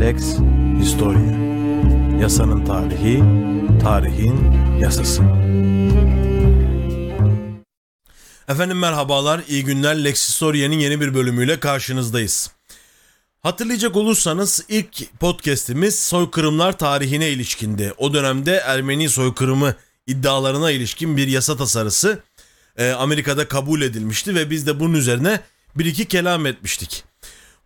Lex Historia Yasanın tarihi, tarihin yasası. Efendim merhabalar, iyi günler. Lex Historia'nın yeni bir bölümüyle karşınızdayız. Hatırlayacak olursanız ilk podcast'imiz soykırımlar tarihine ilişkindi. O dönemde Ermeni soykırımı iddialarına ilişkin bir yasa tasarısı e, Amerika'da kabul edilmişti ve biz de bunun üzerine bir iki kelam etmiştik.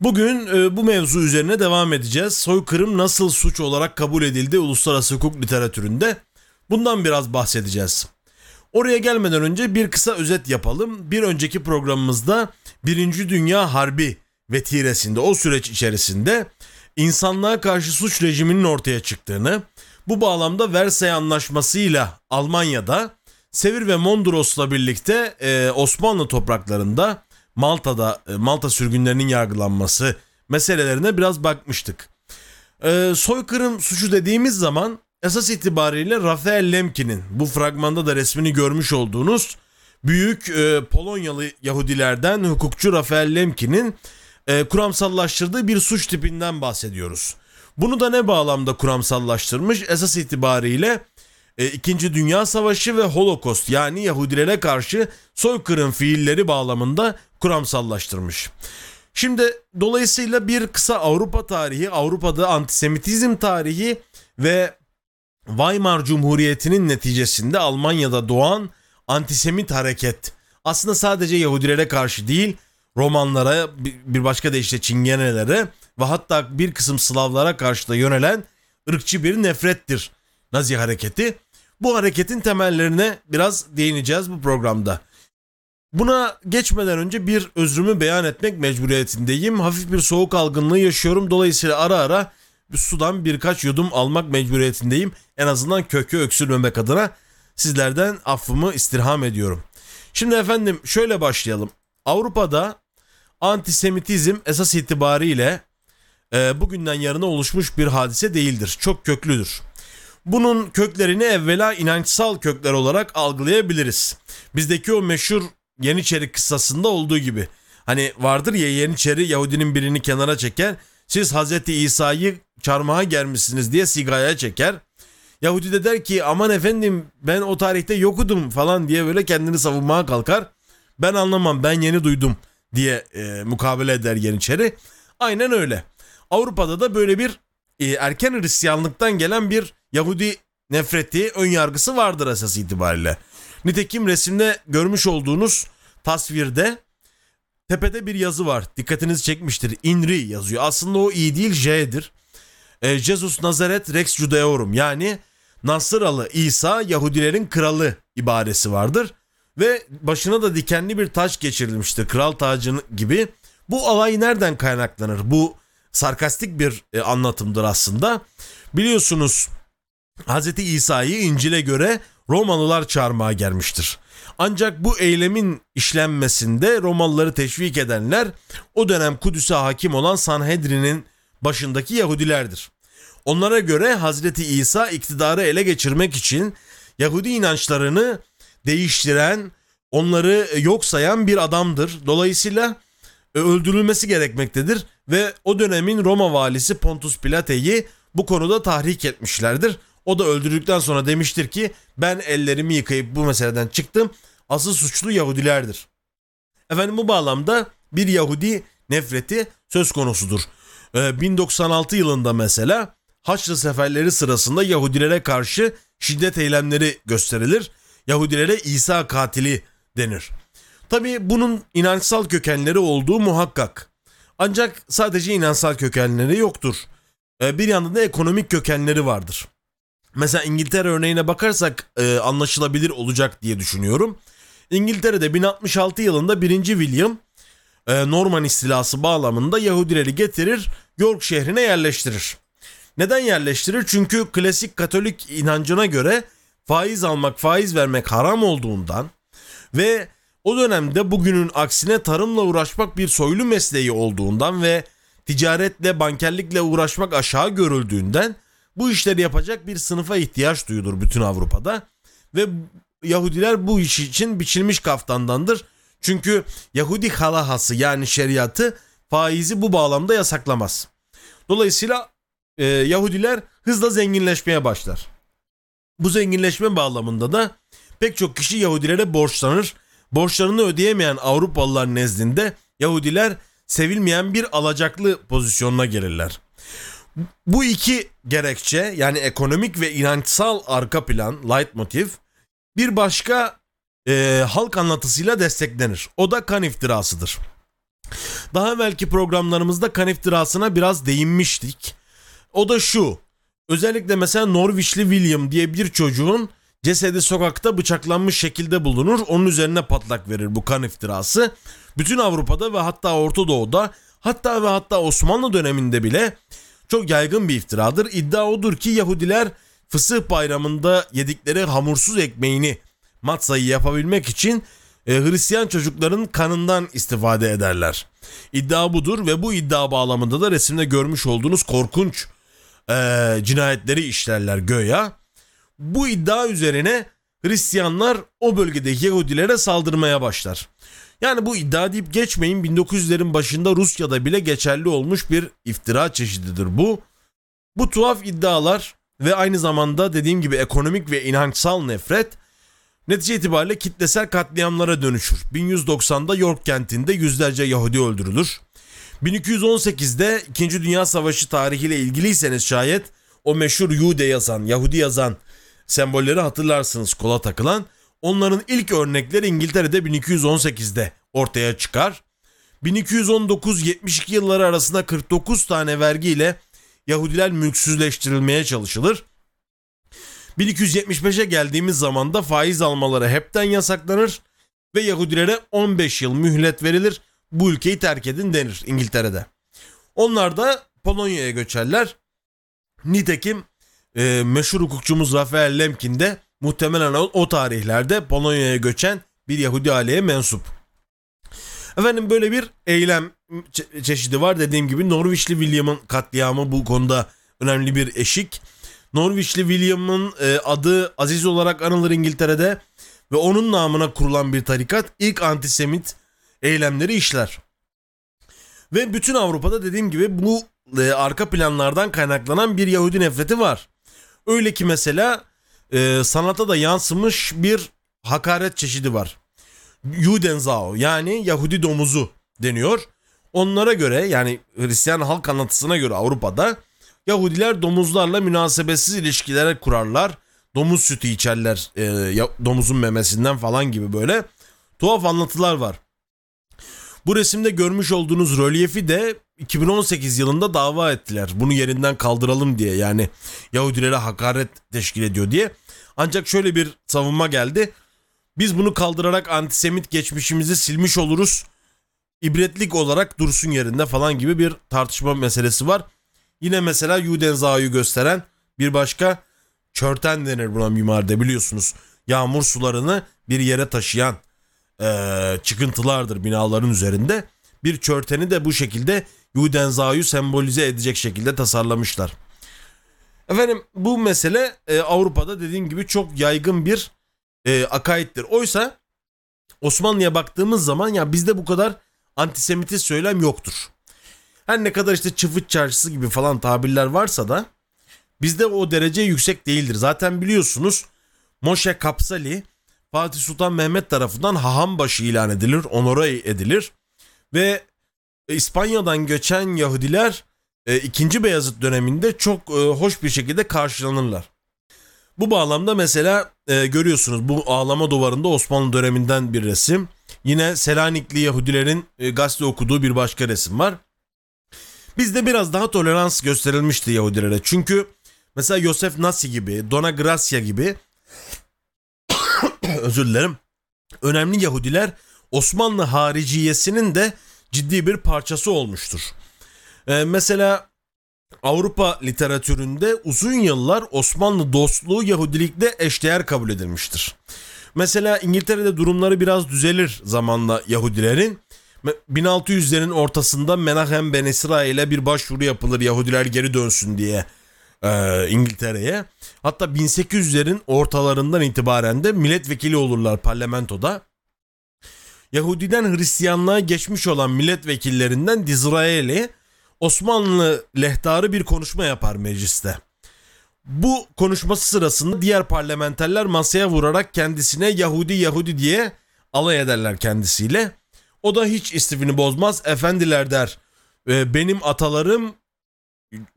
Bugün e, bu mevzu üzerine devam edeceğiz. Soykırım nasıl suç olarak kabul edildi uluslararası hukuk literatüründe? Bundan biraz bahsedeceğiz. Oraya gelmeden önce bir kısa özet yapalım. Bir önceki programımızda Birinci Dünya Harbi vetiresinde o süreç içerisinde insanlığa karşı suç rejiminin ortaya çıktığını, bu bağlamda Versay Anlaşması'yla Almanya'da Sevir ve Mondros'la birlikte e, Osmanlı topraklarında Malta'da e, Malta sürgünlerinin yargılanması meselelerine biraz bakmıştık. E, soykırım suçu dediğimiz zaman esas itibariyle Rafael Lemkin'in bu fragmanda da resmini görmüş olduğunuz büyük e, Polonyalı Yahudilerden hukukçu Rafael Lemkin'in e, kuramsallaştırdığı bir suç tipinden bahsediyoruz. Bunu da ne bağlamda kuramsallaştırmış? Esas itibariyle e, İkinci Dünya Savaşı ve Holocaust yani Yahudilere karşı soykırım fiilleri bağlamında kuramsallaştırmış. Şimdi dolayısıyla bir kısa Avrupa tarihi, Avrupa'da antisemitizm tarihi ve Weimar Cumhuriyeti'nin neticesinde Almanya'da doğan antisemit hareket aslında sadece Yahudilere karşı değil Romanlara bir başka deyişle Çingenelere ve hatta bir kısım Slavlara karşı da yönelen ırkçı bir nefrettir Nazi hareketi. Bu hareketin temellerine biraz değineceğiz bu programda. Buna geçmeden önce bir özrümü beyan etmek mecburiyetindeyim. Hafif bir soğuk algınlığı yaşıyorum. Dolayısıyla ara ara bir sudan birkaç yudum almak mecburiyetindeyim. En azından kökü öksürmemek adına sizlerden affımı istirham ediyorum. Şimdi efendim şöyle başlayalım. Avrupa'da antisemitizm esas itibariyle e, bugünden yarına oluşmuş bir hadise değildir. Çok köklüdür. Bunun köklerini evvela inançsal kökler olarak algılayabiliriz. Bizdeki o meşhur Yeniçeri kıssasında olduğu gibi. Hani vardır ya Yeniçeri Yahudinin birini kenara çeker. Siz Hazreti İsa'yı çarmıha germişsiniz diye sigaya çeker. Yahudi de der ki aman efendim ben o tarihte yokudum falan diye böyle kendini savunmaya kalkar. Ben anlamam ben yeni duydum diye e, mukabele eder Yeniçeri. Aynen öyle. Avrupa'da da böyle bir e, erken Hristiyanlıktan gelen bir Yahudi nefreti, ön yargısı vardır esas itibariyle. Nitekim resimde görmüş olduğunuz tasvirde tepede bir yazı var. Dikkatinizi çekmiştir. Inri yazıyor. Aslında o i değil J'dir. E, Jesus Nazaret Rex Judaeorum yani Nasıralı İsa Yahudilerin kralı ibaresi vardır. Ve başına da dikenli bir taş geçirilmiştir. Kral tacını gibi. Bu alay nereden kaynaklanır? Bu sarkastik bir e, anlatımdır aslında. Biliyorsunuz Hz. İsa'yı İncil'e göre Romalılar çarmıha gelmiştir. Ancak bu eylemin işlenmesinde Romalıları teşvik edenler o dönem Kudüs'e hakim olan Sanhedrin'in başındaki Yahudilerdir. Onlara göre Hazreti İsa iktidarı ele geçirmek için Yahudi inançlarını değiştiren, onları yok sayan bir adamdır. Dolayısıyla e, öldürülmesi gerekmektedir ve o dönemin Roma valisi Pontus Pilate'yi bu konuda tahrik etmişlerdir. O da öldürdükten sonra demiştir ki ben ellerimi yıkayıp bu meseleden çıktım. Asıl suçlu Yahudilerdir. Efendim bu bağlamda bir Yahudi nefreti söz konusudur. Ee, 1096 yılında mesela Haçlı seferleri sırasında Yahudilere karşı şiddet eylemleri gösterilir. Yahudilere İsa katili denir. Tabi bunun inançsal kökenleri olduğu muhakkak. Ancak sadece inançsal kökenleri yoktur. Ee, bir yandan da ekonomik kökenleri vardır. Mesela İngiltere örneğine bakarsak e, anlaşılabilir olacak diye düşünüyorum. İngiltere'de 1066 yılında 1. William e, Norman istilası bağlamında Yahudileri getirir York şehrine yerleştirir. Neden yerleştirir? Çünkü klasik Katolik inancına göre faiz almak, faiz vermek haram olduğundan ve o dönemde bugünün aksine tarımla uğraşmak bir soylu mesleği olduğundan ve ticaretle, bankerlikle uğraşmak aşağı görüldüğünden bu işleri yapacak bir sınıfa ihtiyaç duyulur bütün Avrupa'da. Ve Yahudiler bu iş için biçilmiş kaftandandır. Çünkü Yahudi halahası yani şeriatı faizi bu bağlamda yasaklamaz. Dolayısıyla e, Yahudiler hızla zenginleşmeye başlar. Bu zenginleşme bağlamında da pek çok kişi Yahudilere borçlanır. Borçlarını ödeyemeyen Avrupalılar nezdinde Yahudiler sevilmeyen bir alacaklı pozisyonuna gelirler. Bu iki gerekçe yani ekonomik ve inançsal arka plan, leitmotiv bir başka e, halk anlatısıyla desteklenir. O da kan iftirasıdır. Daha evvelki programlarımızda kan iftirasına biraz değinmiştik. O da şu. Özellikle mesela Norwichli William diye bir çocuğun cesedi sokakta bıçaklanmış şekilde bulunur. Onun üzerine patlak verir bu kan iftirası. Bütün Avrupa'da ve hatta Orta Doğu'da hatta ve hatta Osmanlı döneminde bile çok yaygın bir iftiradır. İddia odur ki Yahudiler fısıh bayramında yedikleri hamursuz ekmeğini matsayı yapabilmek için e, Hristiyan çocukların kanından istifade ederler. İddia budur ve bu iddia bağlamında da resimde görmüş olduğunuz korkunç e, cinayetleri işlerler göya. Bu iddia üzerine Hristiyanlar o bölgedeki Yahudilere saldırmaya başlar. Yani bu iddia deyip geçmeyin 1900'lerin başında Rusya'da bile geçerli olmuş bir iftira çeşididir bu. Bu tuhaf iddialar ve aynı zamanda dediğim gibi ekonomik ve inançsal nefret netice itibariyle kitlesel katliamlara dönüşür. 1190'da York kentinde yüzlerce Yahudi öldürülür. 1218'de 2. Dünya Savaşı tarihiyle ilgiliyseniz şayet o meşhur Yude yazan, Yahudi yazan sembolleri hatırlarsınız kola takılan. Onların ilk örnekleri İngiltere'de 1218'de ortaya çıkar. 1219-72 yılları arasında 49 tane vergiyle Yahudiler mülksüzleştirilmeye çalışılır. 1275'e geldiğimiz zaman da faiz almaları hepten yasaklanır ve Yahudilere 15 yıl mühlet verilir. Bu ülkeyi terk edin denir İngiltere'de. Onlar da Polonya'ya göçerler. Nitekim e, meşhur hukukçumuz Rafael Lemkin de muhtemelen o, tarihlerde Polonya'ya göçen bir Yahudi aileye mensup. Efendim böyle bir eylem çe- çeşidi var. Dediğim gibi Norwichli William'ın katliamı bu konuda önemli bir eşik. Norwichli William'ın e, adı Aziz olarak anılır İngiltere'de ve onun namına kurulan bir tarikat ilk antisemit eylemleri işler. Ve bütün Avrupa'da dediğim gibi bu e, arka planlardan kaynaklanan bir Yahudi nefreti var. Öyle ki mesela e, sanata da yansımış bir hakaret çeşidi var. Judenzau yani Yahudi domuzu deniyor. Onlara göre yani Hristiyan halk anlatısına göre Avrupa'da Yahudiler domuzlarla münasebetsiz ilişkiler kurarlar. Domuz sütü içerler e, domuzun memesinden falan gibi böyle tuhaf anlatılar var. Bu resimde görmüş olduğunuz rölyefi de 2018 yılında dava ettiler. Bunu yerinden kaldıralım diye yani Yahudilere hakaret teşkil ediyor diye. Ancak şöyle bir savunma geldi. Biz bunu kaldırarak antisemit geçmişimizi silmiş oluruz. İbretlik olarak dursun yerinde falan gibi bir tartışma meselesi var. Yine mesela Judenzau'yu gösteren bir başka çörten denir buna mimaride biliyorsunuz. Yağmur sularını bir yere taşıyan e, çıkıntılardır binaların üzerinde. Bir çörteni de bu şekilde Judenzau'yu sembolize edecek şekilde tasarlamışlar. Efendim bu mesele e, Avrupa'da dediğim gibi çok yaygın bir e, akaittir. Oysa Osmanlı'ya baktığımız zaman ya bizde bu kadar antisemitist söylem yoktur. Her ne kadar işte çıfıt çarşısı gibi falan tabirler varsa da bizde o derece yüksek değildir. Zaten biliyorsunuz Moşe Kapsali Fatih Sultan Mehmet tarafından hahambaşı ilan edilir, onore edilir ve İspanya'dan göçen Yahudiler e, 2. Beyazıt döneminde çok e, hoş bir şekilde karşılanırlar. Bu bağlamda mesela e, görüyorsunuz bu ağlama duvarında Osmanlı döneminden bir resim. Yine Selanikli Yahudilerin e, gazete okuduğu bir başka resim var. Bizde biraz daha tolerans gösterilmişti Yahudilere. Çünkü mesela Yosef Nasi gibi, Dona Gracia gibi özür dilerim. Önemli Yahudiler Osmanlı hariciyesinin de ciddi bir parçası olmuştur. Ee, mesela Avrupa literatüründe uzun yıllar Osmanlı dostluğu Yahudilikle eşdeğer kabul edilmiştir. Mesela İngiltere'de durumları biraz düzelir zamanla Yahudilerin. 1600'lerin ortasında Menahem Ben İsrail'e bir başvuru yapılır Yahudiler geri dönsün diye e, İngiltere'ye. Hatta 1800'lerin ortalarından itibaren de milletvekili olurlar parlamentoda. Yahudiden Hristiyanlığa geçmiş olan milletvekillerinden Dizraeli Osmanlı lehtarı bir konuşma yapar mecliste. Bu konuşması sırasında diğer parlamenterler masaya vurarak kendisine Yahudi Yahudi diye alay ederler kendisiyle. O da hiç istifini bozmaz. Efendiler der "E, benim atalarım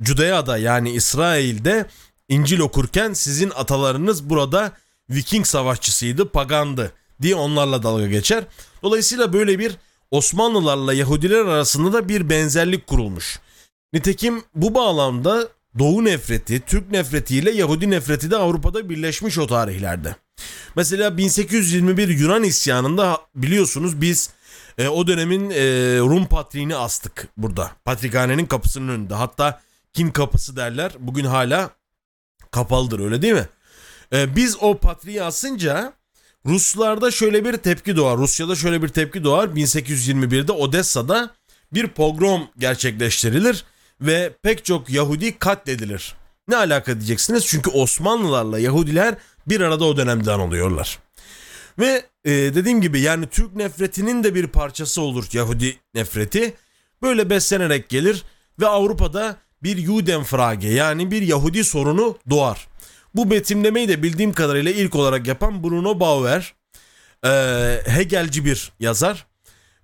Cudeya'da yani İsrail'de İncil okurken sizin atalarınız burada Viking savaşçısıydı, pagandı diye onlarla dalga geçer. Dolayısıyla böyle bir Osmanlılarla Yahudiler arasında da bir benzerlik kurulmuş. Nitekim bu bağlamda Doğu nefreti, Türk nefretiyle Yahudi nefreti de Avrupa'da birleşmiş o tarihlerde. Mesela 1821 Yunan isyanında biliyorsunuz biz e, o dönemin e, Rum patriğini astık burada. Patrikhanenin kapısının önünde. Hatta kin kapısı derler. Bugün hala kapalıdır öyle değil mi? E, biz o patriği asınca Ruslarda şöyle bir tepki doğar. Rusya'da şöyle bir tepki doğar. 1821'de Odessa'da bir pogrom gerçekleştirilir ve pek çok Yahudi katledilir. Ne alaka diyeceksiniz? Çünkü Osmanlılarla Yahudiler bir arada o dönemden oluyorlar. Ve e, dediğim gibi yani Türk nefretinin de bir parçası olur Yahudi nefreti. Böyle beslenerek gelir ve Avrupa'da bir Judenfrage yani bir Yahudi sorunu doğar. Bu betimlemeyi de bildiğim kadarıyla ilk olarak yapan Bruno Bauer, e, Hegelci bir yazar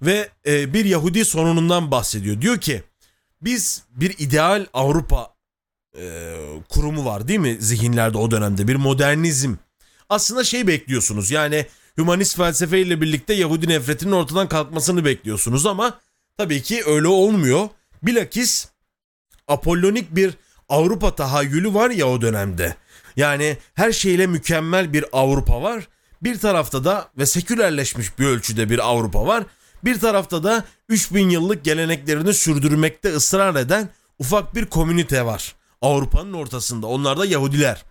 ve e, bir Yahudi sorunundan bahsediyor. Diyor ki biz bir ideal Avrupa e, kurumu var değil mi zihinlerde o dönemde bir modernizm. Aslında şey bekliyorsunuz yani hümanist felsefeyle birlikte Yahudi nefretinin ortadan kalkmasını bekliyorsunuz ama tabii ki öyle olmuyor. Bilakis apollonik bir Avrupa tahayyülü var ya o dönemde. Yani her şeyle mükemmel bir Avrupa var. Bir tarafta da ve sekülerleşmiş bir ölçüde bir Avrupa var. Bir tarafta da 3000 yıllık geleneklerini sürdürmekte ısrar eden ufak bir komünite var. Avrupa'nın ortasında. Onlar da Yahudiler.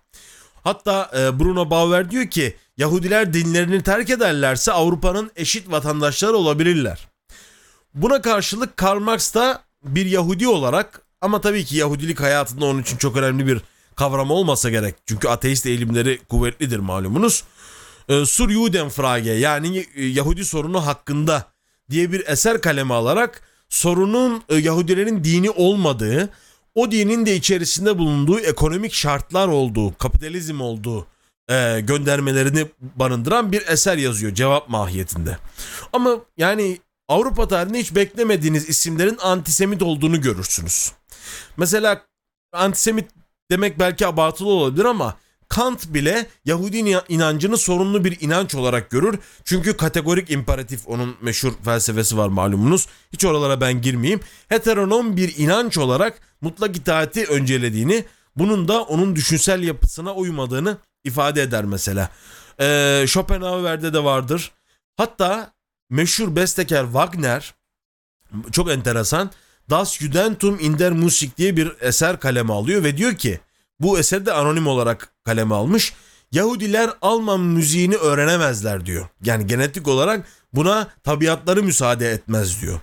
Hatta e, Bruno Bauer diyor ki Yahudiler dinlerini terk ederlerse Avrupa'nın eşit vatandaşları olabilirler. Buna karşılık Karl Marx da bir Yahudi olarak ama tabii ki Yahudilik hayatında onun için çok önemli bir kavram olmasa gerek. Çünkü ateist eğilimleri kuvvetlidir malumunuz. E, Sur Judenfrage yani e, Yahudi sorunu hakkında diye bir eser kaleme alarak sorunun e, Yahudilerin dini olmadığı, o dinin de içerisinde bulunduğu ekonomik şartlar olduğu, kapitalizm olduğu e, göndermelerini barındıran bir eser yazıyor cevap mahiyetinde. Ama yani Avrupa tarihinde hiç beklemediğiniz isimlerin antisemit olduğunu görürsünüz. Mesela antisemit demek belki abartılı olabilir ama Kant bile Yahudi inancını sorunlu bir inanç olarak görür. Çünkü kategorik imperatif onun meşhur felsefesi var malumunuz. Hiç oralara ben girmeyeyim. Heteronom bir inanç olarak mutlak itaati öncelediğini, bunun da onun düşünsel yapısına uymadığını ifade eder mesela. Ee, Schopenhauer'de de vardır. Hatta meşhur bestekar Wagner çok enteresan Das Judentum in der Musik diye bir eser kaleme alıyor ve diyor ki bu eseri de anonim olarak kaleme almış. Yahudiler Alman müziğini öğrenemezler diyor. Yani genetik olarak buna tabiatları müsaade etmez diyor.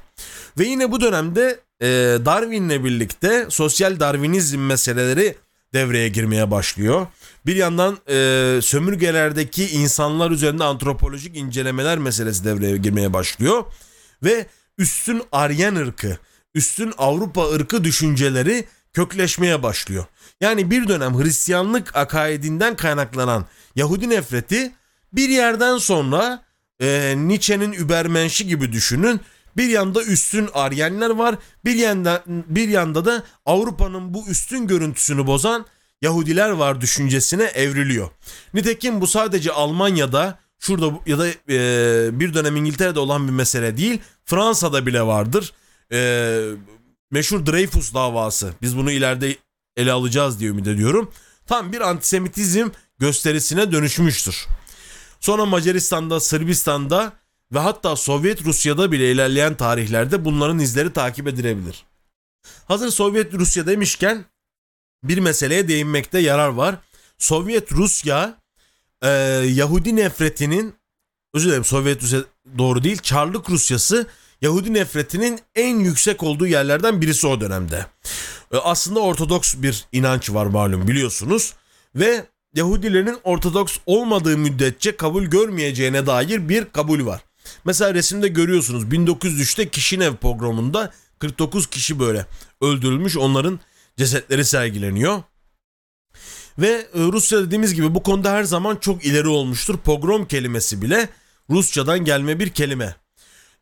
Ve yine bu dönemde e, Darwin'le birlikte sosyal Darwinizm meseleleri devreye girmeye başlıyor. Bir yandan e, sömürgelerdeki insanlar üzerinde antropolojik incelemeler meselesi devreye girmeye başlıyor. Ve üstün Aryan ırkı, üstün Avrupa ırkı düşünceleri kökleşmeye başlıyor. Yani bir dönem Hristiyanlık akaidinden kaynaklanan Yahudi nefreti bir yerden sonra e, Nietzsche'nin Übermensch'i gibi düşünün. Bir yanda üstün Aryenler var, bir yanda bir yanda da Avrupa'nın bu üstün görüntüsünü bozan Yahudiler var düşüncesine evriliyor. Nitekim bu sadece Almanya'da şurada ya da e, bir dönem İngiltere'de olan bir mesele değil. Fransa'da bile vardır. E, meşhur Dreyfus davası. Biz bunu ileride ele alacağız diye ümit ediyorum. Tam bir antisemitizm gösterisine dönüşmüştür. Sonra Macaristan'da, Sırbistan'da ve hatta Sovyet Rusya'da bile ilerleyen tarihlerde bunların izleri takip edilebilir. Hazır Sovyet Rusya demişken bir meseleye değinmekte yarar var. Sovyet Rusya e, Yahudi nefretinin özür dilerim Sovyet Rusya doğru değil Çarlık Rusyası Yahudi nefretinin en yüksek olduğu yerlerden birisi o dönemde. E, aslında Ortodoks bir inanç var malum biliyorsunuz ve Yahudilerin Ortodoks olmadığı müddetçe kabul görmeyeceğine dair bir kabul var. Mesela resimde görüyorsunuz 1903'te Kişinev pogromunda 49 kişi böyle öldürülmüş. Onların cesetleri sergileniyor. Ve e, Rusya dediğimiz gibi bu konuda her zaman çok ileri olmuştur. Pogrom kelimesi bile Rusçadan gelme bir kelime.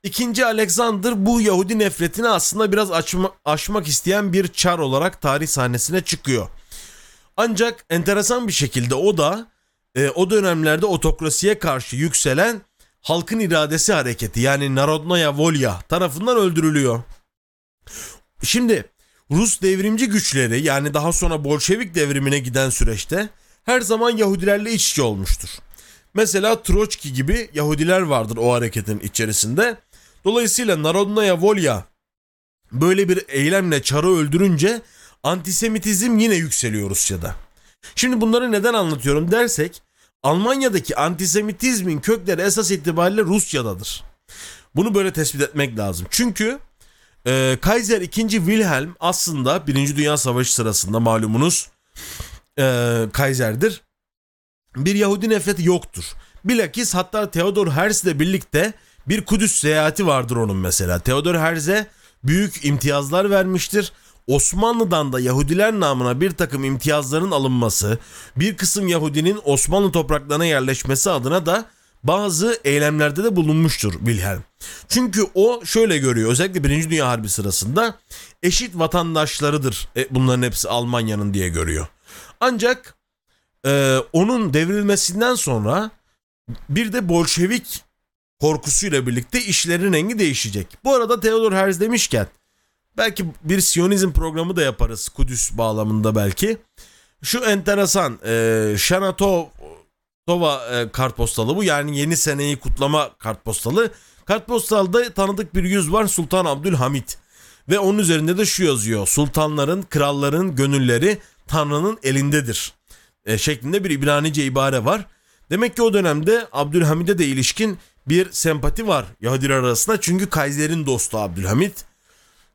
İkinci Alexander bu Yahudi nefretini aslında biraz açma, aşmak isteyen bir çar olarak tarih sahnesine çıkıyor. Ancak enteresan bir şekilde o da e, o dönemlerde otokrasiye karşı yükselen halkın iradesi hareketi yani Narodnaya Volya tarafından öldürülüyor. Şimdi Rus devrimci güçleri yani daha sonra Bolşevik devrimine giden süreçte her zaman Yahudilerle iç içe olmuştur. Mesela Troçki gibi Yahudiler vardır o hareketin içerisinde. Dolayısıyla Narodnaya Volya böyle bir eylemle Çar'ı öldürünce antisemitizm yine yükseliyor Rusya'da. Şimdi bunları neden anlatıyorum dersek Almanya'daki antisemitizmin kökleri esas itibariyle Rusya'dadır. Bunu böyle tespit etmek lazım. Çünkü e, Kaiser 2. Wilhelm aslında 1. Dünya Savaşı sırasında malumunuz e, Kaiser'dir. Bir Yahudi nefreti yoktur. Bilakis hatta Theodor Herzl birlikte bir Kudüs seyahati vardır onun mesela. Theodor Herz'e büyük imtiyazlar vermiştir. Osmanlı'dan da Yahudiler namına bir takım imtiyazların alınması, bir kısım Yahudinin Osmanlı topraklarına yerleşmesi adına da bazı eylemlerde de bulunmuştur Wilhelm. Çünkü o şöyle görüyor özellikle Birinci Dünya Harbi sırasında eşit vatandaşlarıdır e, bunların hepsi Almanya'nın diye görüyor. Ancak e, onun devrilmesinden sonra bir de Bolşevik korkusuyla birlikte işlerin rengi değişecek. Bu arada Theodor Herz demişken belki bir Siyonizm programı da yaparız Kudüs bağlamında belki. Şu enteresan e, Shanatova e, kartpostalı bu yani yeni seneyi kutlama kartpostalı. Kartpostalda tanıdık bir yüz var Sultan Abdülhamit. Ve onun üzerinde de şu yazıyor. Sultanların, kralların gönülleri Tanrı'nın elindedir. E, şeklinde bir İbranice ibare var. Demek ki o dönemde Abdülhamid'e de ilişkin bir sempati var Yahudiler arasında. Çünkü Kaiser'in dostu Abdülhamit.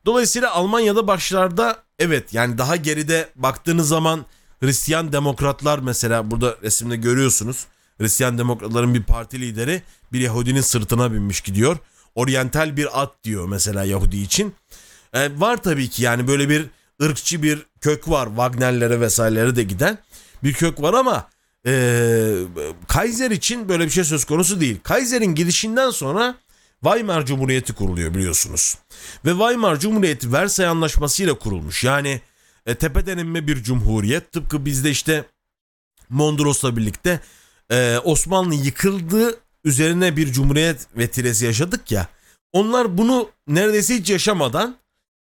Dolayısıyla Almanya'da başlarda evet yani daha geride baktığınız zaman Hristiyan demokratlar mesela burada resimde görüyorsunuz. Hristiyan demokratların bir parti lideri bir Yahudinin sırtına binmiş gidiyor. Oryantal bir at diyor mesela Yahudi için. Ee, var tabii ki yani böyle bir ırkçı bir kök var. Wagner'lere vesairelere de giden bir kök var ama e, Kaiser için böyle bir şey söz konusu değil. Kaiser'in gidişinden sonra Weimar Cumhuriyeti kuruluyor biliyorsunuz. Ve Weimar Cumhuriyeti Versay Anlaşması ile kurulmuş. Yani e, tepeden inme bir cumhuriyet. Tıpkı bizde işte Mondros'la birlikte e, Osmanlı yıkıldı üzerine bir cumhuriyet vetiresi yaşadık ya. Onlar bunu neredeyse hiç yaşamadan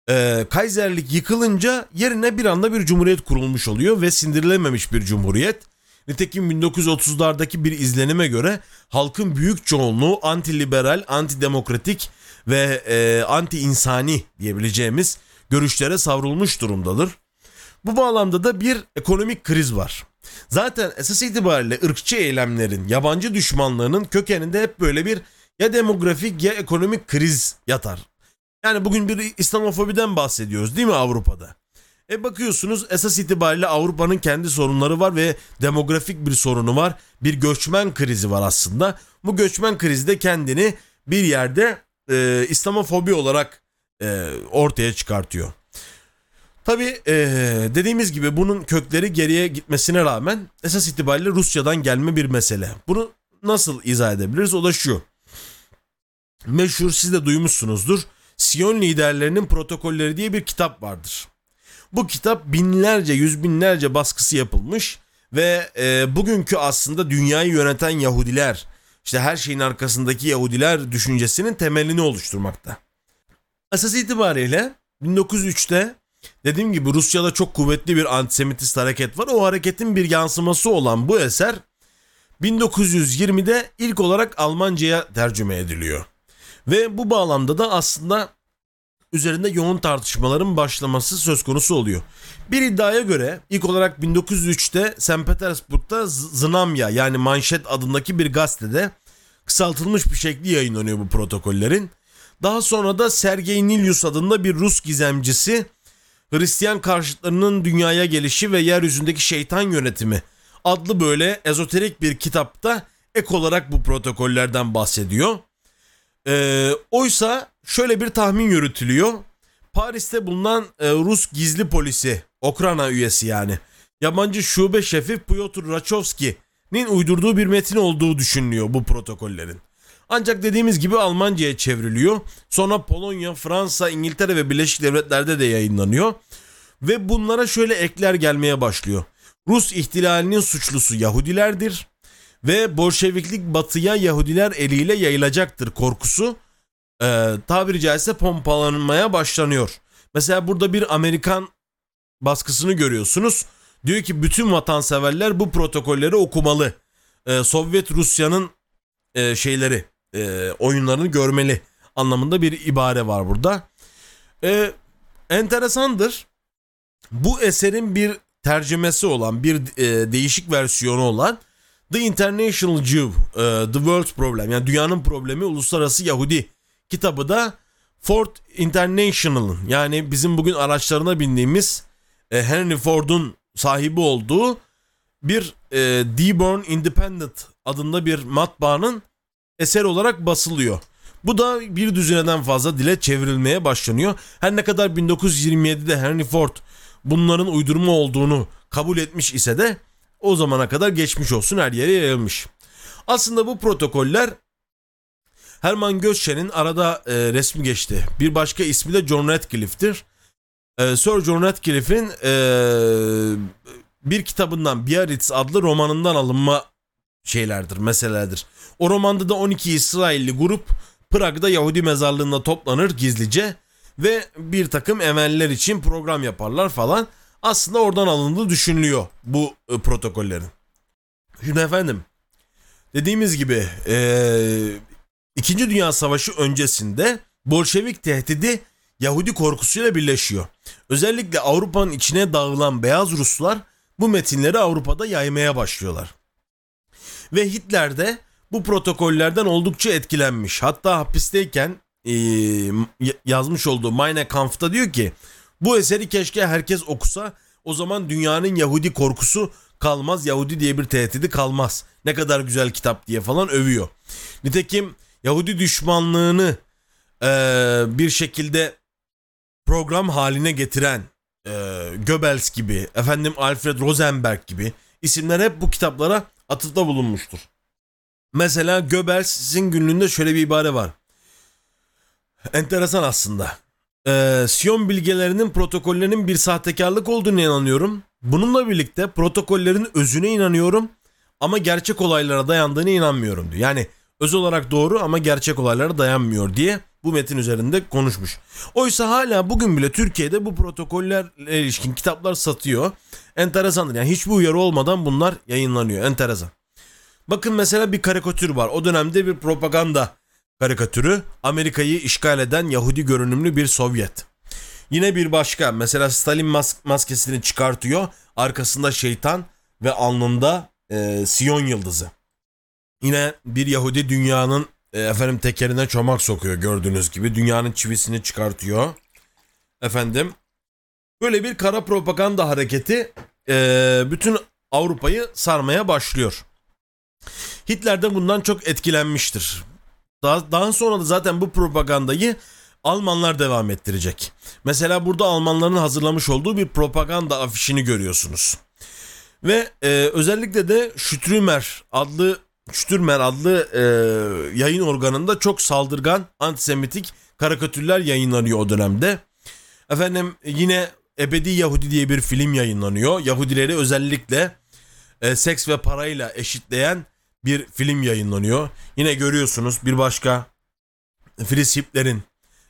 e, Kaiserlik yıkılınca yerine bir anda bir cumhuriyet kurulmuş oluyor ve sindirilememiş bir cumhuriyet. Nitekim 1930'lardaki bir izlenime göre halkın büyük çoğunluğu anti-liberal, anti-demokratik ve e, anti-insani diyebileceğimiz görüşlere savrulmuş durumdadır. Bu bağlamda da bir ekonomik kriz var. Zaten esas itibariyle ırkçı eylemlerin, yabancı düşmanlığının kökeninde hep böyle bir ya demografik ya ekonomik kriz yatar. Yani bugün bir İslamofobiden bahsediyoruz değil mi Avrupa'da? E bakıyorsunuz esas itibariyle Avrupa'nın kendi sorunları var ve demografik bir sorunu var. Bir göçmen krizi var aslında. Bu göçmen krizi de kendini bir yerde e, İslamofobi olarak e, ortaya çıkartıyor. Tabi e, dediğimiz gibi bunun kökleri geriye gitmesine rağmen esas itibariyle Rusya'dan gelme bir mesele. Bunu nasıl izah edebiliriz? O da şu. Meşhur siz de duymuşsunuzdur. Siyon liderlerinin protokolleri diye bir kitap vardır. Bu kitap binlerce, yüz binlerce baskısı yapılmış ve e, bugünkü aslında dünyayı yöneten Yahudiler, işte her şeyin arkasındaki Yahudiler düşüncesinin temelini oluşturmakta. Asas itibariyle 1903'te dediğim gibi Rusya'da çok kuvvetli bir antisemitist hareket var. O hareketin bir yansıması olan bu eser 1920'de ilk olarak Almanca'ya tercüme ediliyor. Ve bu bağlamda da aslında üzerinde yoğun tartışmaların başlaması söz konusu oluyor. Bir iddiaya göre ilk olarak 1903'te St. Petersburg'da Znamya yani Manşet adındaki bir gazetede kısaltılmış bir şekli yayınlanıyor bu protokollerin. Daha sonra da Sergey Nilius adında bir Rus gizemcisi Hristiyan karşıtlarının dünyaya gelişi ve yeryüzündeki şeytan yönetimi adlı böyle ezoterik bir kitapta ek olarak bu protokollerden bahsediyor. Ee, oysa şöyle bir tahmin yürütülüyor. Paris'te bulunan e, Rus gizli polisi, Okrana üyesi yani. Yabancı şube şefi Pyotr Rachovski'nin uydurduğu bir metin olduğu düşünülüyor bu protokollerin. Ancak dediğimiz gibi Almanca'ya çevriliyor. Sonra Polonya, Fransa, İngiltere ve Birleşik Devletler'de de yayınlanıyor. Ve bunlara şöyle ekler gelmeye başlıyor. Rus ihtilalinin suçlusu Yahudilerdir ve Bolşeviklik batıya Yahudiler eliyle yayılacaktır korkusu e, tabiri caizse pompalanmaya başlanıyor. Mesela burada bir Amerikan baskısını görüyorsunuz. Diyor ki bütün vatanseverler bu protokolleri okumalı. E, Sovyet Rusya'nın e, şeyleri e, oyunlarını görmeli anlamında bir ibare var burada. E, enteresandır. Bu eserin bir tercümesi olan bir e, değişik versiyonu olan The International Jew, e, The World's Problem yani dünyanın problemi uluslararası Yahudi kitabı da Ford International'ın yani bizim bugün araçlarına bindiğimiz e, Henry Ford'un sahibi olduğu bir e, Dearborn Independent adında bir matbaanın eser olarak basılıyor. Bu da bir düzineden fazla dile çevrilmeye başlanıyor. Her ne kadar 1927'de Henry Ford bunların uydurma olduğunu kabul etmiş ise de o zamana kadar geçmiş olsun her yere yayılmış. Aslında bu protokoller Herman Götçe'nin arada e, resmi geçti. Bir başka ismi de John Radcliffe'tir. E, Sir John Radcliffe'in e, bir kitabından Biarritz adlı romanından alınma şeylerdir, meselelerdir. O romanda da 12 İsrailli grup Prag'da Yahudi mezarlığında toplanır gizlice ve bir takım emeller için program yaparlar falan. Aslında oradan alındığı düşünülüyor bu e, protokollerin. Şimdi efendim dediğimiz gibi e, İkinci Dünya Savaşı öncesinde Bolşevik tehdidi Yahudi korkusuyla birleşiyor. Özellikle Avrupa'nın içine dağılan beyaz Ruslar bu metinleri Avrupa'da yaymaya başlıyorlar. Ve Hitler de bu protokollerden oldukça etkilenmiş. Hatta hapisteyken e, yazmış olduğu Meine Kampf'ta diyor ki bu eseri keşke herkes okusa o zaman dünyanın Yahudi korkusu kalmaz. Yahudi diye bir tehdidi kalmaz. Ne kadar güzel kitap diye falan övüyor. Nitekim Yahudi düşmanlığını e, bir şekilde program haline getiren e, Goebbels gibi, efendim Alfred Rosenberg gibi isimler hep bu kitaplara atıfta bulunmuştur. Mesela Goebbels'in günlüğünde şöyle bir ibare var. Enteresan aslında. Ee, Siyon bilgelerinin protokollerinin bir sahtekarlık olduğunu inanıyorum. Bununla birlikte protokollerin özüne inanıyorum ama gerçek olaylara dayandığını inanmıyorum diyor. Yani öz olarak doğru ama gerçek olaylara dayanmıyor diye bu metin üzerinde konuşmuş. Oysa hala bugün bile Türkiye'de bu protokollerle ilişkin kitaplar satıyor. Enteresandır yani hiçbir uyarı olmadan bunlar yayınlanıyor. Enteresan. Bakın mesela bir karikatür var. O dönemde bir propaganda karikatürü. Amerika'yı işgal eden Yahudi görünümlü bir Sovyet. Yine bir başka mesela Stalin mas- maskesini çıkartıyor. Arkasında şeytan ve alnında e, Siyon yıldızı. Yine bir Yahudi dünyanın e, efendim tekerine çomak sokuyor gördüğünüz gibi. Dünyanın çivisini çıkartıyor. Efendim böyle bir kara propaganda hareketi e, bütün Avrupa'yı sarmaya başlıyor. Hitler de bundan çok etkilenmiştir. Daha, daha sonra da zaten bu propagandayı Almanlar devam ettirecek. Mesela burada Almanların hazırlamış olduğu bir propaganda afişini görüyorsunuz. Ve e, özellikle de Strümer adlı Stürmer adlı e, yayın organında çok saldırgan antisemitik karikatürler yayınlanıyor o dönemde. Efendim yine Ebedi Yahudi diye bir film yayınlanıyor. Yahudileri özellikle e, seks ve parayla eşitleyen bir film yayınlanıyor. Yine görüyorsunuz bir başka Fritz Hitler'in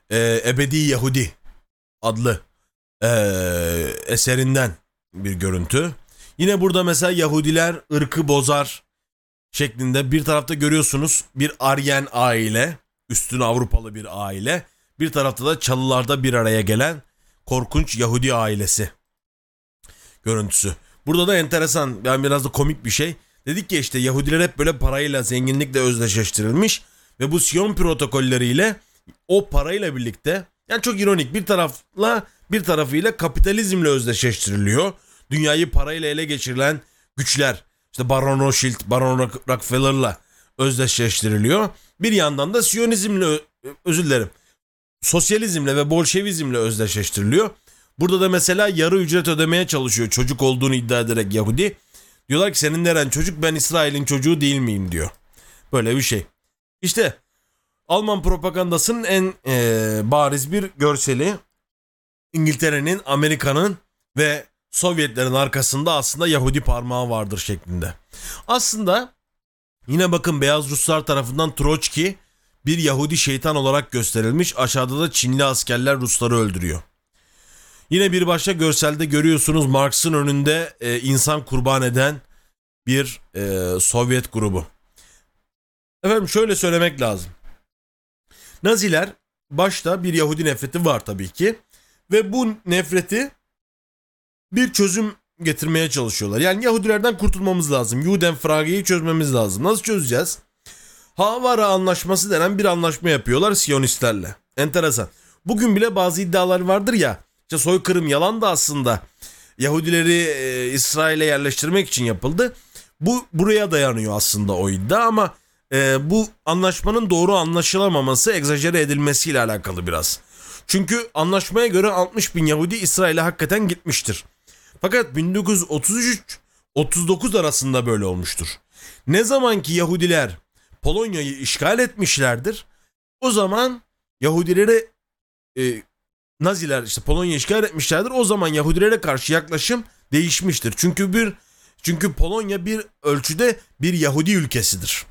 e, Ebedi Yahudi adlı e, eserinden bir görüntü. Yine burada mesela Yahudiler ırkı bozar şeklinde bir tarafta görüyorsunuz bir Aryen aile, üstün Avrupalı bir aile. Bir tarafta da çalılarda bir araya gelen korkunç Yahudi ailesi görüntüsü. Burada da enteresan yani biraz da komik bir şey. Dedik ki işte Yahudiler hep böyle parayla zenginlikle özdeşleştirilmiş ve bu Siyon protokolleriyle o parayla birlikte yani çok ironik bir tarafla bir tarafıyla kapitalizmle özdeşleştiriliyor. Dünyayı parayla ele geçirilen güçler işte Baron Rothschild, Baron Rockefeller'la özdeşleştiriliyor. Bir yandan da Siyonizmle özür dilerim. sosyalizmle ve Bolşevizmle özdeşleştiriliyor. Burada da mesela yarı ücret ödemeye çalışıyor çocuk olduğunu iddia ederek Yahudi. Diyorlar ki senin neren çocuk ben İsrail'in çocuğu değil miyim diyor. Böyle bir şey. İşte Alman propagandasının en e, bariz bir görseli İngiltere'nin, Amerika'nın ve Sovyetlerin arkasında aslında Yahudi parmağı vardır şeklinde. Aslında yine bakın Beyaz Ruslar tarafından Troçki bir Yahudi şeytan olarak gösterilmiş. Aşağıda da Çinli askerler Rusları öldürüyor. Yine bir başka görselde görüyorsunuz Marx'ın önünde e, insan kurban eden bir e, Sovyet grubu. Efendim şöyle söylemek lazım. Naziler başta bir Yahudi nefreti var tabii ki. Ve bu nefreti bir çözüm getirmeye çalışıyorlar. Yani Yahudilerden kurtulmamız lazım. Judenfrage'yi çözmemiz lazım. Nasıl çözeceğiz? Havara anlaşması denen bir anlaşma yapıyorlar Siyonistlerle. Enteresan. Bugün bile bazı iddialar vardır ya. İşte soykırım yalan da aslında Yahudileri e, İsrail'e yerleştirmek için yapıldı. Bu buraya dayanıyor aslında o iddia ama e, bu anlaşmanın doğru anlaşılamaması, egzajere edilmesiyle alakalı biraz. Çünkü anlaşmaya göre 60 bin Yahudi İsrail'e hakikaten gitmiştir. Fakat 1933-39 arasında böyle olmuştur. Ne zaman ki Yahudiler Polonya'yı işgal etmişlerdir, o zaman Yahudileri e, Naziler işte Polonya işgal etmişlerdir. O zaman Yahudilere karşı yaklaşım değişmiştir. Çünkü bir çünkü Polonya bir ölçüde bir Yahudi ülkesidir.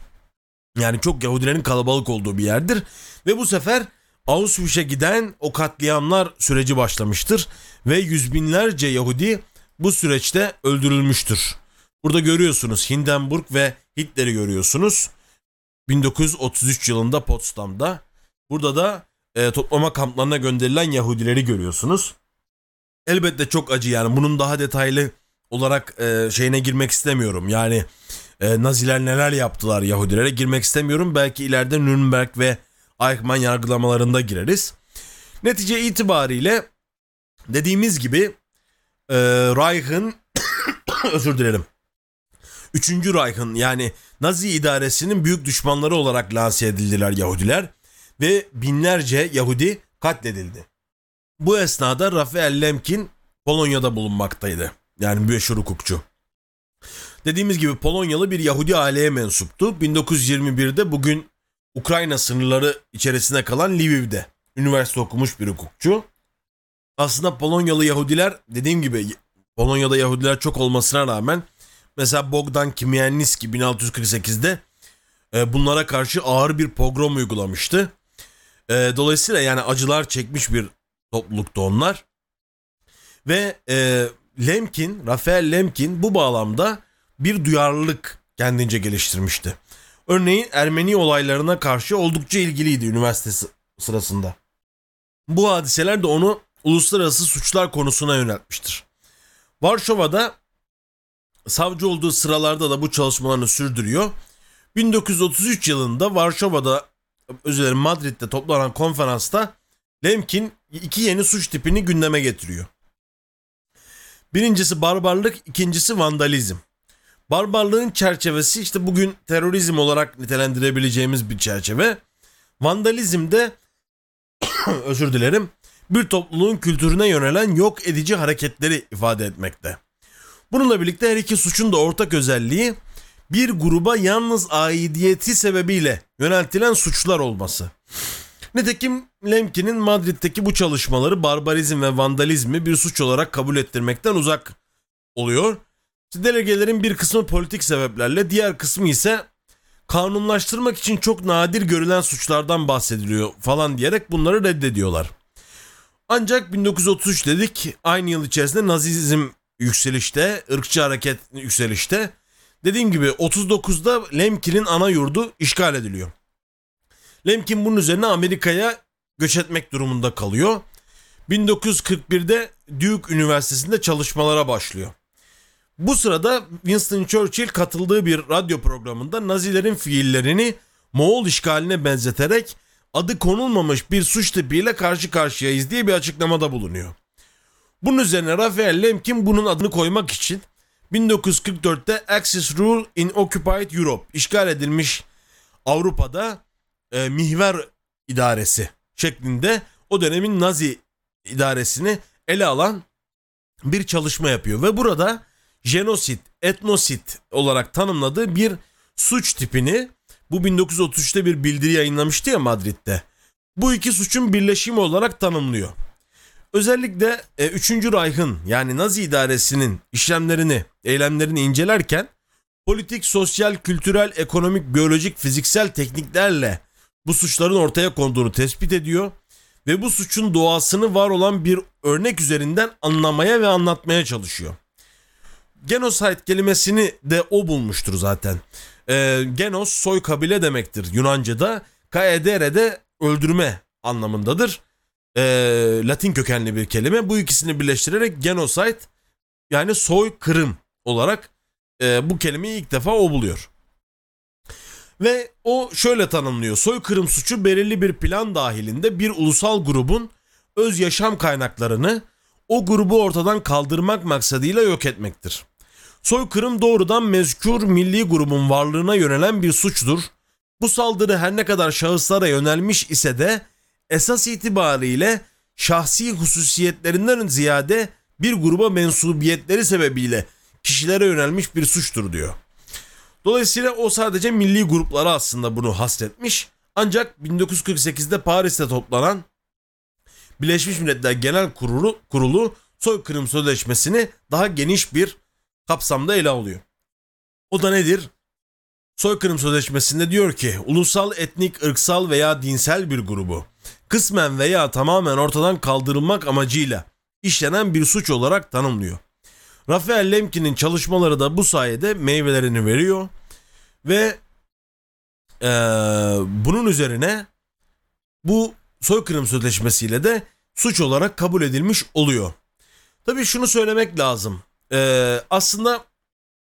Yani çok Yahudilerin kalabalık olduğu bir yerdir ve bu sefer Auschwitz'e giden o katliamlar süreci başlamıştır ve yüz binlerce Yahudi bu süreçte öldürülmüştür. Burada görüyorsunuz Hindenburg ve Hitler'i görüyorsunuz. 1933 yılında Potsdam'da. Burada da e, toplama kamplarına gönderilen Yahudileri görüyorsunuz. Elbette çok acı yani bunun daha detaylı olarak e, şeyine girmek istemiyorum. Yani e, Naziler neler yaptılar Yahudilere girmek istemiyorum. Belki ileride Nürnberg ve Eichmann yargılamalarında gireriz. Netice itibariyle dediğimiz gibi e, Reich'ın özür dilerim. Üçüncü Reich'ın yani Nazi idaresinin büyük düşmanları olarak lanse edildiler Yahudiler ve binlerce Yahudi katledildi. Bu esnada Rafael Lemkin Polonya'da bulunmaktaydı. Yani meşhur hukukçu. Dediğimiz gibi Polonyalı bir Yahudi aileye mensuptu. 1921'de bugün Ukrayna sınırları içerisinde kalan Lviv'de üniversite okumuş bir hukukçu. Aslında Polonyalı Yahudiler dediğim gibi Polonya'da Yahudiler çok olmasına rağmen mesela Bogdan Kimielnicki 1648'de e, bunlara karşı ağır bir pogrom uygulamıştı. E, dolayısıyla yani acılar çekmiş bir topluluktu onlar. Ve e, Lemkin, Rafael Lemkin bu bağlamda bir duyarlılık kendince geliştirmişti. Örneğin Ermeni olaylarına karşı oldukça ilgiliydi üniversite sırasında. Bu hadiseler de onu uluslararası suçlar konusuna yöneltmiştir. Varşova'da savcı olduğu sıralarda da bu çalışmalarını sürdürüyor. 1933 yılında Varşova'da özür dilerim Madrid'de toplanan konferansta Lemkin iki yeni suç tipini gündeme getiriyor. Birincisi barbarlık, ikincisi vandalizm. Barbarlığın çerçevesi işte bugün terörizm olarak nitelendirebileceğimiz bir çerçeve. Vandalizm de özür dilerim bir topluluğun kültürüne yönelen yok edici hareketleri ifade etmekte. Bununla birlikte her iki suçun da ortak özelliği bir gruba yalnız aidiyeti sebebiyle yöneltilen suçlar olması. Nitekim Lemkin'in Madrid'deki bu çalışmaları barbarizm ve vandalizmi bir suç olarak kabul ettirmekten uzak oluyor. Delegelerin bir kısmı politik sebeplerle, diğer kısmı ise kanunlaştırmak için çok nadir görülen suçlardan bahsediliyor falan diyerek bunları reddediyorlar. Ancak 1933 dedik aynı yıl içerisinde Nazizm yükselişte, ırkçı hareket yükselişte. Dediğim gibi 39'da Lemkin'in ana yurdu işgal ediliyor. Lemkin bunun üzerine Amerika'ya göç etmek durumunda kalıyor. 1941'de Duke Üniversitesi'nde çalışmalara başlıyor. Bu sırada Winston Churchill katıldığı bir radyo programında Nazilerin fiillerini Moğol işgaline benzeterek adı konulmamış bir suç tipiyle karşı karşıyayız diye bir açıklamada bulunuyor. Bunun üzerine Raphael Lemkin bunun adını koymak için 1944'te Axis Rule in Occupied Europe işgal edilmiş Avrupa'da e, mihver idaresi şeklinde o dönemin Nazi idaresini ele alan bir çalışma yapıyor ve burada jenosit, etnosit olarak tanımladığı bir suç tipini bu 1933'te bir bildiri yayınlamıştı ya Madrid'de. Bu iki suçun birleşimi olarak tanımlıyor. Özellikle e, 3. Reich'ın yani Nazi idaresinin işlemlerini, eylemlerini incelerken politik, sosyal, kültürel, ekonomik, biyolojik, fiziksel tekniklerle bu suçların ortaya konduğunu tespit ediyor ve bu suçun doğasını var olan bir örnek üzerinden anlamaya ve anlatmaya çalışıyor. Genocide kelimesini de o bulmuştur zaten. E, genos soy kabile demektir Yunanca'da. Kaedere de öldürme anlamındadır. E, Latin kökenli bir kelime. Bu ikisini birleştirerek genocide yani soy kırım olarak e, bu kelimeyi ilk defa o buluyor. Ve o şöyle tanımlıyor. Soykırım suçu belirli bir plan dahilinde bir ulusal grubun öz yaşam kaynaklarını o grubu ortadan kaldırmak maksadıyla yok etmektir. Soykırım doğrudan mezkur milli grubun varlığına yönelen bir suçtur. Bu saldırı her ne kadar şahıslara yönelmiş ise de esas itibariyle şahsi hususiyetlerinden ziyade bir gruba mensubiyetleri sebebiyle kişilere yönelmiş bir suçtur diyor. Dolayısıyla o sadece milli gruplara aslında bunu hasretmiş. Ancak 1948'de Paris'te toplanan Birleşmiş Milletler Genel Kurulu, Kurulu soykırım sözleşmesini daha geniş bir kapsamda ele alıyor. O da nedir? Soykırım sözleşmesinde diyor ki ulusal, etnik, ırksal veya dinsel bir grubu kısmen veya tamamen ortadan kaldırılmak amacıyla işlenen bir suç olarak tanımlıyor. Rafael Lemkin'in çalışmaları da bu sayede meyvelerini veriyor ve e, bunun üzerine bu soykırım sözleşmesiyle de suç olarak kabul edilmiş oluyor. Tabii şunu söylemek lazım. E, aslında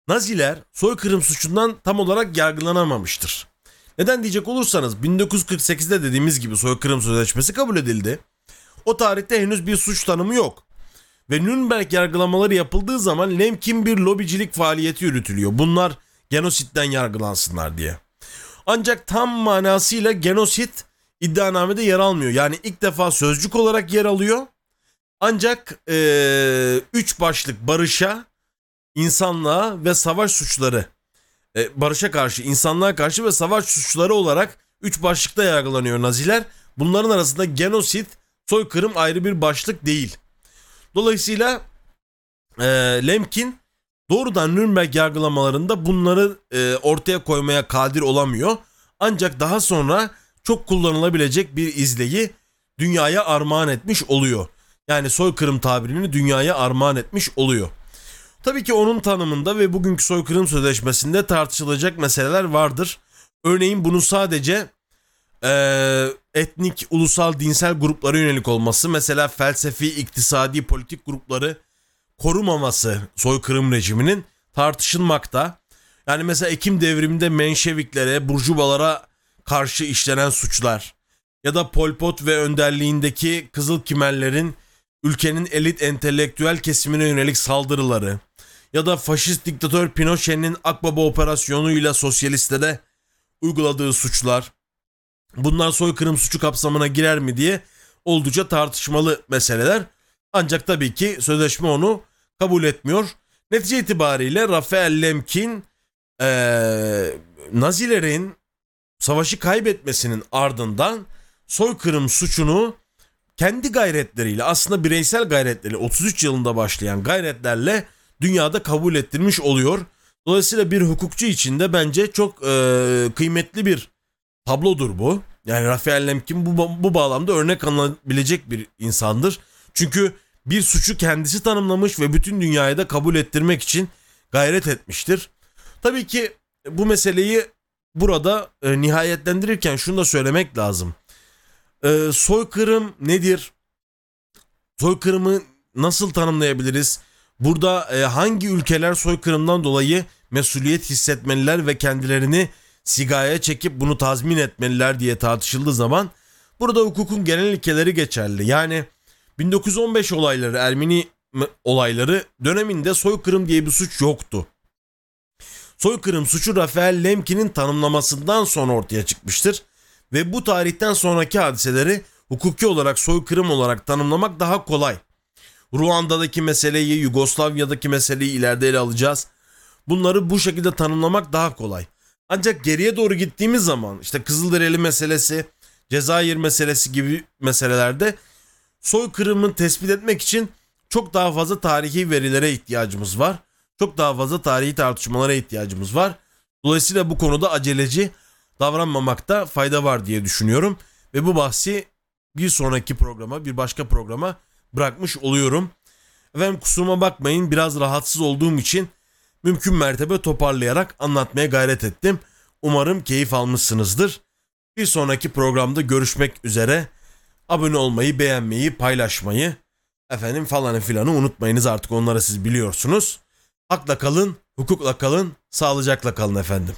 Naziler soykırım suçundan tam olarak yargılanamamıştır. Neden diyecek olursanız 1948'de dediğimiz gibi soykırım sözleşmesi kabul edildi. O tarihte henüz bir suç tanımı yok ve Nürnberg yargılamaları yapıldığı zaman Lemkin bir lobicilik faaliyeti yürütülüyor. Bunlar genositten yargılansınlar diye. Ancak tam manasıyla genosit iddianamede yer almıyor. Yani ilk defa sözcük olarak yer alıyor. Ancak ee, üç başlık barışa, insanlığa ve savaş suçları e, barışa karşı, insanlığa karşı ve savaş suçları olarak üç başlıkta yargılanıyor Naziler. Bunların arasında genosit, soykırım ayrı bir başlık değil. Dolayısıyla e, Lemkin doğrudan Nürnberg yargılamalarında bunları e, ortaya koymaya kadir olamıyor. Ancak daha sonra çok kullanılabilecek bir izleyi dünyaya armağan etmiş oluyor. Yani soykırım tabirini dünyaya armağan etmiş oluyor. Tabii ki onun tanımında ve bugünkü soykırım sözleşmesinde tartışılacak meseleler vardır. Örneğin bunu sadece e, etnik, ulusal, dinsel gruplara yönelik olması, mesela felsefi, iktisadi, politik grupları korumaması soykırım rejiminin tartışılmakta. Yani mesela Ekim devriminde Menşeviklere, Burjuvalara karşı işlenen suçlar ya da Pol Pot ve önderliğindeki Kızıl Kimerlerin ülkenin elit entelektüel kesimine yönelik saldırıları ya da faşist diktatör Pinochet'in Akbaba operasyonuyla sosyalistlere uyguladığı suçlar Bunlar soykırım suçu kapsamına girer mi diye oldukça tartışmalı meseleler. Ancak tabii ki sözleşme onu kabul etmiyor. Netice itibariyle Rafael Lemkin ee, Nazilerin savaşı kaybetmesinin ardından soykırım suçunu kendi gayretleriyle aslında bireysel gayretleri 33 yılında başlayan gayretlerle dünyada kabul ettirmiş oluyor. Dolayısıyla bir hukukçu için de bence çok e, kıymetli bir tablodur bu. Yani Rafael Lemkin bu, bu bağlamda örnek alınabilecek bir insandır. Çünkü bir suçu kendisi tanımlamış ve bütün dünyaya da kabul ettirmek için gayret etmiştir. Tabii ki bu meseleyi burada e, nihayetlendirirken şunu da söylemek lazım. E, soykırım nedir? Soykırımı nasıl tanımlayabiliriz? Burada e, hangi ülkeler soykırımdan dolayı mesuliyet hissetmeliler ve kendilerini sigaya çekip bunu tazmin etmeliler diye tartışıldığı zaman burada hukukun genel ilkeleri geçerli. Yani 1915 olayları, Ermeni olayları döneminde soykırım diye bir suç yoktu. Soykırım suçu Rafael Lemkin'in tanımlamasından sonra ortaya çıkmıştır ve bu tarihten sonraki hadiseleri hukuki olarak soykırım olarak tanımlamak daha kolay. Ruanda'daki meseleyi, Yugoslavya'daki meseleyi ileride ele alacağız. Bunları bu şekilde tanımlamak daha kolay. Ancak geriye doğru gittiğimiz zaman işte Kızılderili meselesi, Cezayir meselesi gibi meselelerde soykırımın tespit etmek için çok daha fazla tarihi verilere ihtiyacımız var. Çok daha fazla tarihi tartışmalara ihtiyacımız var. Dolayısıyla bu konuda aceleci davranmamakta fayda var diye düşünüyorum. Ve bu bahsi bir sonraki programa, bir başka programa bırakmış oluyorum. Efendim kusuruma bakmayın biraz rahatsız olduğum için mümkün mertebe toparlayarak anlatmaya gayret ettim. Umarım keyif almışsınızdır. Bir sonraki programda görüşmek üzere. Abone olmayı, beğenmeyi, paylaşmayı, efendim falanı filanı unutmayınız artık onları siz biliyorsunuz. Hakla kalın, hukukla kalın, sağlıcakla kalın efendim.